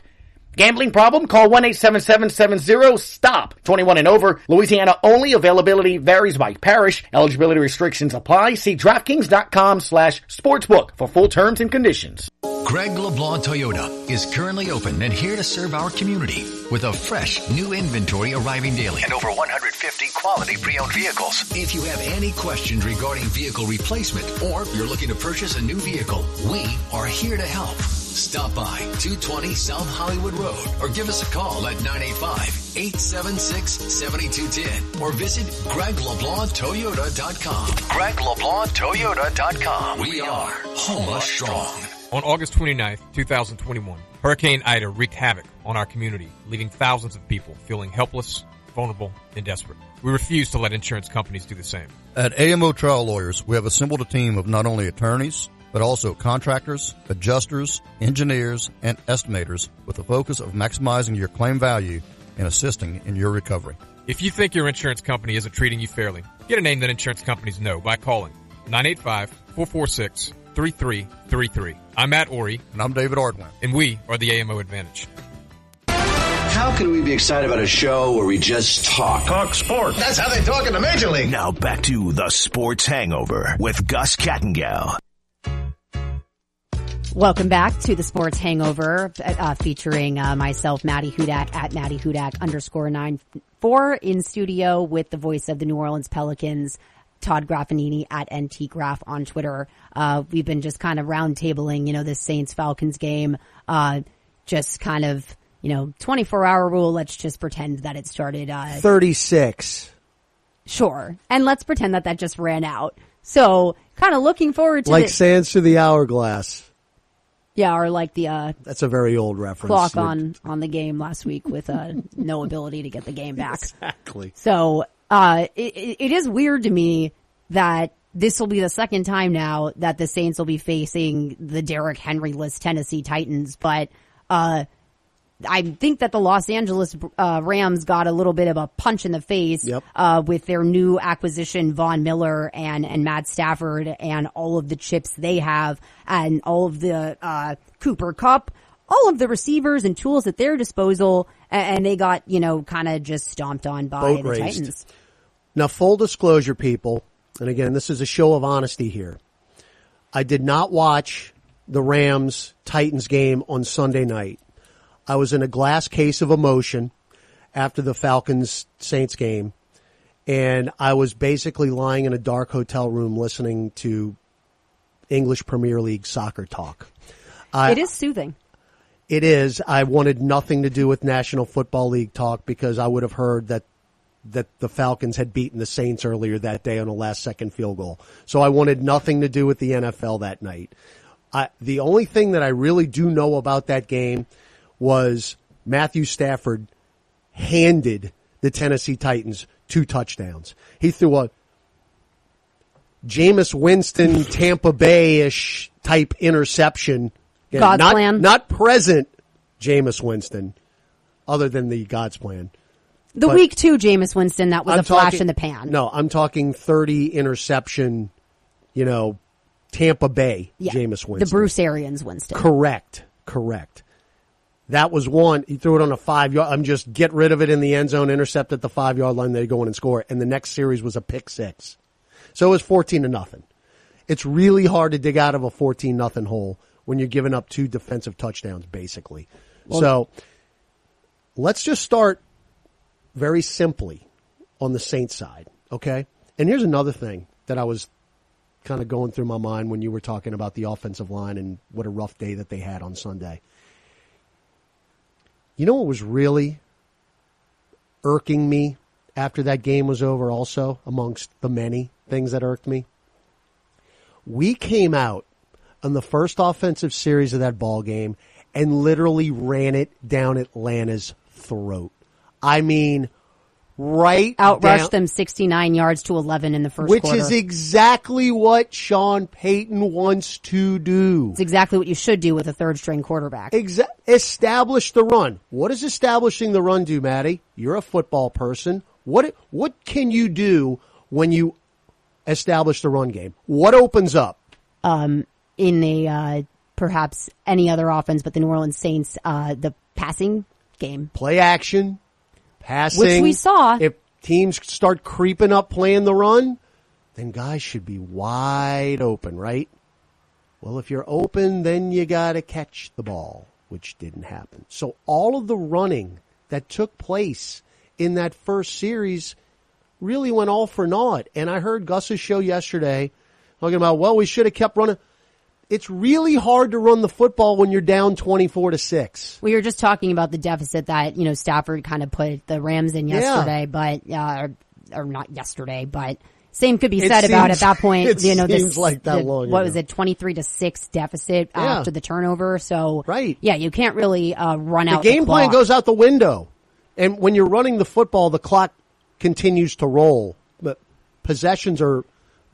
Gambling problem? Call 1-877-70-STOP. 21 and over. Louisiana only. Availability varies by parish. Eligibility restrictions apply. See DraftKings.com slash sportsbook for full terms and conditions. Greg LeBlanc Toyota is currently open and here to serve our community with a fresh new inventory arriving daily and over 150 quality pre-owned vehicles. If you have any questions regarding vehicle replacement or you're looking to purchase a new vehicle, we are here to help. Stop by 220 South Hollywood Road or give us a call at 985-876-7210 or visit GregLeBlancToyota.com. GregLeBlancToyota.com. We are Houma Strong. On August 29th, 2021, Hurricane Ida wreaked havoc on our community, leaving thousands of people feeling helpless, vulnerable, and desperate. We refuse to let insurance companies do the same. At AMO Trial Lawyers, we have assembled a team of not only attorneys, but also contractors, adjusters, engineers, and estimators with the focus of maximizing your claim value and assisting in your recovery. If you think your insurance company isn't treating you fairly, get a name that insurance companies know by calling 985-446-3333. I'm Matt Ory. And I'm David Ardoin. And we are the AMO Advantage. How can we be excited about a show where we just talk? Talk sports. That's how they talk in the Major League. Now back to the Sports Hangover with Gus Kattengell. Welcome back to the Sports Hangover, uh, featuring uh, myself, Maddie Hudak at Maddie Hudak underscore nine four in studio with the voice of the New Orleans Pelicans, Todd Graffagnini at NT Graf on Twitter. Uh, we've been just kind of roundtabling, you know, this Saints Falcons game, uh, just kind of, you know, 24 hour rule. Let's just pretend that it started, uh, 36. Sure. And let's pretend that that just ran out. So kind of looking forward to Like sands to the hourglass. Yeah, or like the, uh, That's a very old reference. clock on on the game last week with uh, no ability to get the game back. Exactly. So uh, it, it it is weird to me that this will be the second time now that the Saints will be facing the Derrick Henry-less Tennessee Titans, but uh, I think that the Los Angeles uh, Rams got a little bit of a punch in the face Yep. uh, with their new acquisition, Von Miller and and Matt Stafford, and all of the chips they have, and all of the uh, Cooper Kupp, all of the receivers and tools at their disposal, a- and they got you know kind of just stomped on by Boat the raised. Titans. Now, full disclosure, people, and again, this is a show of honesty here. I did not watch the Rams Titans game on Sunday night. I was in a glass case of emotion after the Falcons Saints game, and I was basically lying in a dark hotel room listening to English Premier League soccer talk. I- it is soothing. It is. I wanted nothing to do with National Football League talk because I would have heard that that the Falcons had beaten the Saints earlier that day on a last second field goal. So I wanted nothing to do with the NFL that night. I, the only thing that I really do know about that game was Matthew Stafford handed the Tennessee Titans two touchdowns. He threw a Jameis Winston Tampa Bay-ish type interception. Yeah, God's not, plan. Not present Jameis Winston, other than the God's plan. The But week two, Jameis Winston, that was I'm a flash in the pan. No, I'm talking 30 interception, you know, Tampa Bay Yeah. Jameis Winston. The Bruce Arians Winston. Correct. Correct. That was one. He threw it on a five yard. I'm just get rid of it in the end zone, intercept at the five yard line. They go in and score. And the next series was a pick six. So it was 14 to nothing. It's really hard to dig out of a 14 nothing hole when you're giving up two defensive touchdowns, basically. Well- so let's just start very simply on the Saints side. Okay. And here's another thing that I was kind of going through my mind when you were talking about the offensive line and what a rough day that they had on Sunday. You know what was really irking me after that game was over also amongst the many things that irked me? We came out on the first offensive series of that ball game and literally ran it down Atlanta's throat. I mean, right Outrushed down- them 69 yards to 11 in the first which quarter. is exactly what Sean Payton wants to do. it's exactly what you should do with a third string quarterback. Exa- establish the run. What does establishing the run do, Maddie? You're a football person. What what can you do when you establish the run game? What opens up? um, in a uh, perhaps any other offense, but the New Orleans Saints, uh, the passing game. Play action, passing. Which we saw. If teams start creeping up playing the run, then guys should be wide open, right? Well, if you're open, then you got to catch the ball, which didn't happen. So all of the running that took place in that first series really went all for naught. And I heard Gus's show yesterday talking about, well, we should have kept running. It's really hard to run the football when you're down 24 to 6. We were just talking about the deficit that, you know, Stafford kind of put the Rams in Yeah. yesterday, but, uh, or, or not yesterday, but same could be It said about seems- at that *laughs* point, it you know, this, like that the- long what ago. was it, 23 to 6 deficit Yeah. after the turnover. So, right. Yeah, you can't really, uh, run out the out game the plan goes out the window. And when you're running the football, the clock continues to roll. But possessions are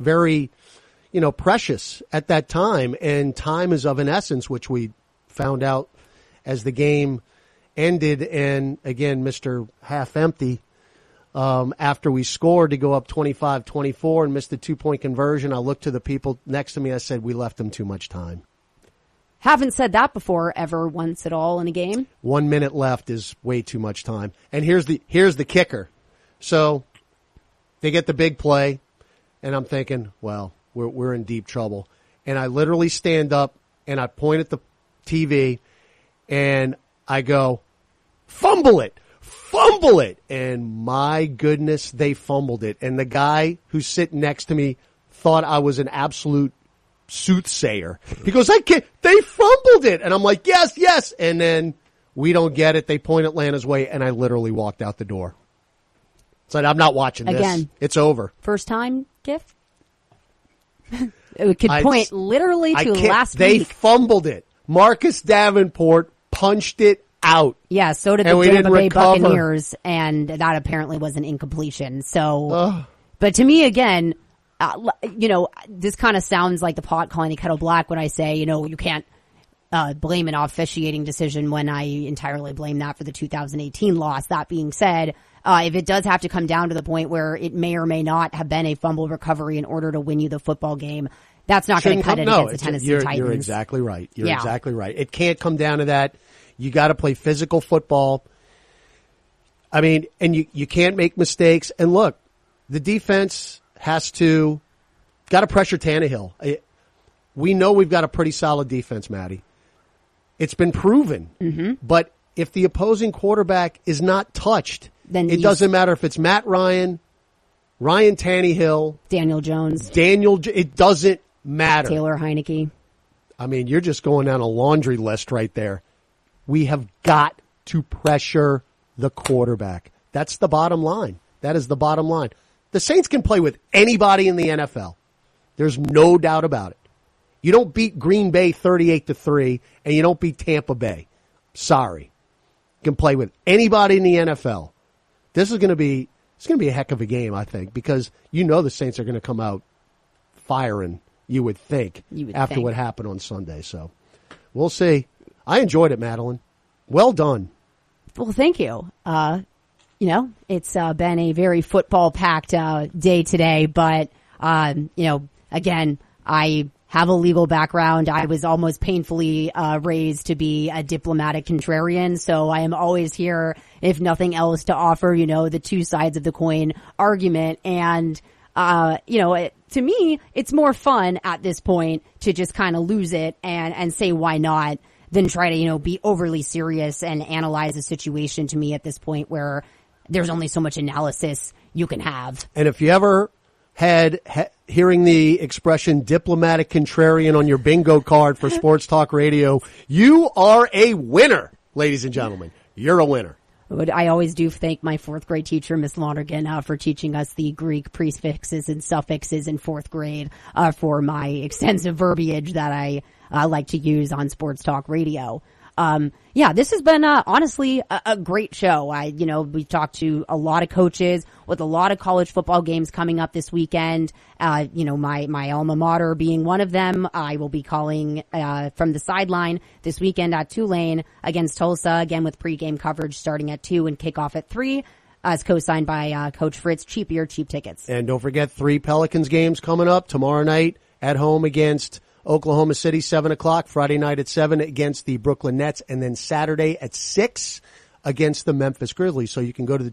very, you know, precious at that time. And time is of an essence, which we found out as the game ended. And again, Mr. Half Empty, um, after we scored to go up 25-24 and missed the two point conversion, I looked to the people next to me. I said, we left them too much time. Haven't said that before ever once at all in a game. one minute left is way too much time. And here's the here's the kicker. So they get the big play, and I'm thinking, well, we're we're in deep trouble. And I literally stand up and I point at the TV, and I go, fumble it, fumble it, and my goodness, they fumbled it. And the guy who's sitting next to me thought I was an absolute soothsayer. He goes, I can't, they fumbled it. And I'm like, yes, yes. And then we don't get it. They point Atlanta's way and I literally walked out the door. Said, I'm not watching this. Again. It's over. First time gift? It could I- point literally to last They week. fumbled it. Marcus Davenport punched it out. Yeah, so did the Tampa Bay recover. Buccaneers, and that apparently was an incompletion. So, but to me, again, uh, you know, this kind of sounds like the pot calling the kettle black when I say, you know, you can't uh, blame an officiating decision when I entirely blame that for the 2018 loss. That being said, uh, if it does have to come down to the point where it may or may not have been a fumble recovery in order to win you the football game, that's not going to cut come- it no, against the Tennessee you're, Titans. You're exactly right. You're Yeah. exactly right. It can't come down to that. You got to play physical football. I mean, and you, you can't make mistakes. And look, the defense has to, got to pressure Tannehill. We know we've got a pretty solid defense, Maddie. It's been proven. Mm-hmm. But if the opposing quarterback is not touched, Then it doesn't matter if it's Matt Ryan, Ryan Tannehill, Daniel Jones, Daniel, it doesn't matter. Taylor Heinicke. I mean, you're just going down a laundry list right there. We have got to pressure the quarterback. That's the bottom line. That is the bottom line. The Saints can play with anybody in the NFL. There's no doubt about it. You don't beat Green Bay 38 to 3 and you don't beat Tampa Bay. Sorry. You can play with anybody in the NFL. This is going to be it's going to be a heck of a game, I think, because you know the Saints are going to come out firing, you would think, You would after think. what happened on Sunday. So we'll see. I enjoyed it, Madeline. Well done. Well, thank you. Uh, you know, it's uh, been a very football packed uh, day today, but um, you know, again, I have a legal background. I was almost painfully uh, raised to be a diplomatic contrarian, so I am always here, if nothing else, to offer you know the two sides of the coin argument and. Uh, you know, it, to me, it's more fun at this point to just kind of lose it and, and say why not than try to, you know, be overly serious and analyze the situation to me at this point where there's only so much analysis you can have. And if you ever had ha- hearing the expression diplomatic contrarian on your bingo card for sports talk radio, you are a winner, ladies and gentlemen. You're a winner. I always do thank my fourth grade teacher, Miss Lonergan, uh, for teaching us the Greek prefixes and suffixes in fourth grade, uh, for my *laughs* extensive verbiage that I uh, like to use on sports talk radio. Um, yeah, this has been uh, honestly a, a great show. I, you know, we've talked to a lot of coaches with a lot of college football games coming up this weekend. Uh, you know, my my alma mater being one of them. I will be calling uh, from the sideline this weekend at Tulane against Tulsa again with pregame coverage starting at two and kickoff at three. As co-signed by uh, Coach Fritz, cheap cheap tickets. And don't forget three Pelicans games coming up tomorrow night at home against Oklahoma City, seven o'clock, Friday night at seven against the Brooklyn Nets, and then Saturday at six against the Memphis Grizzlies. So you can go to the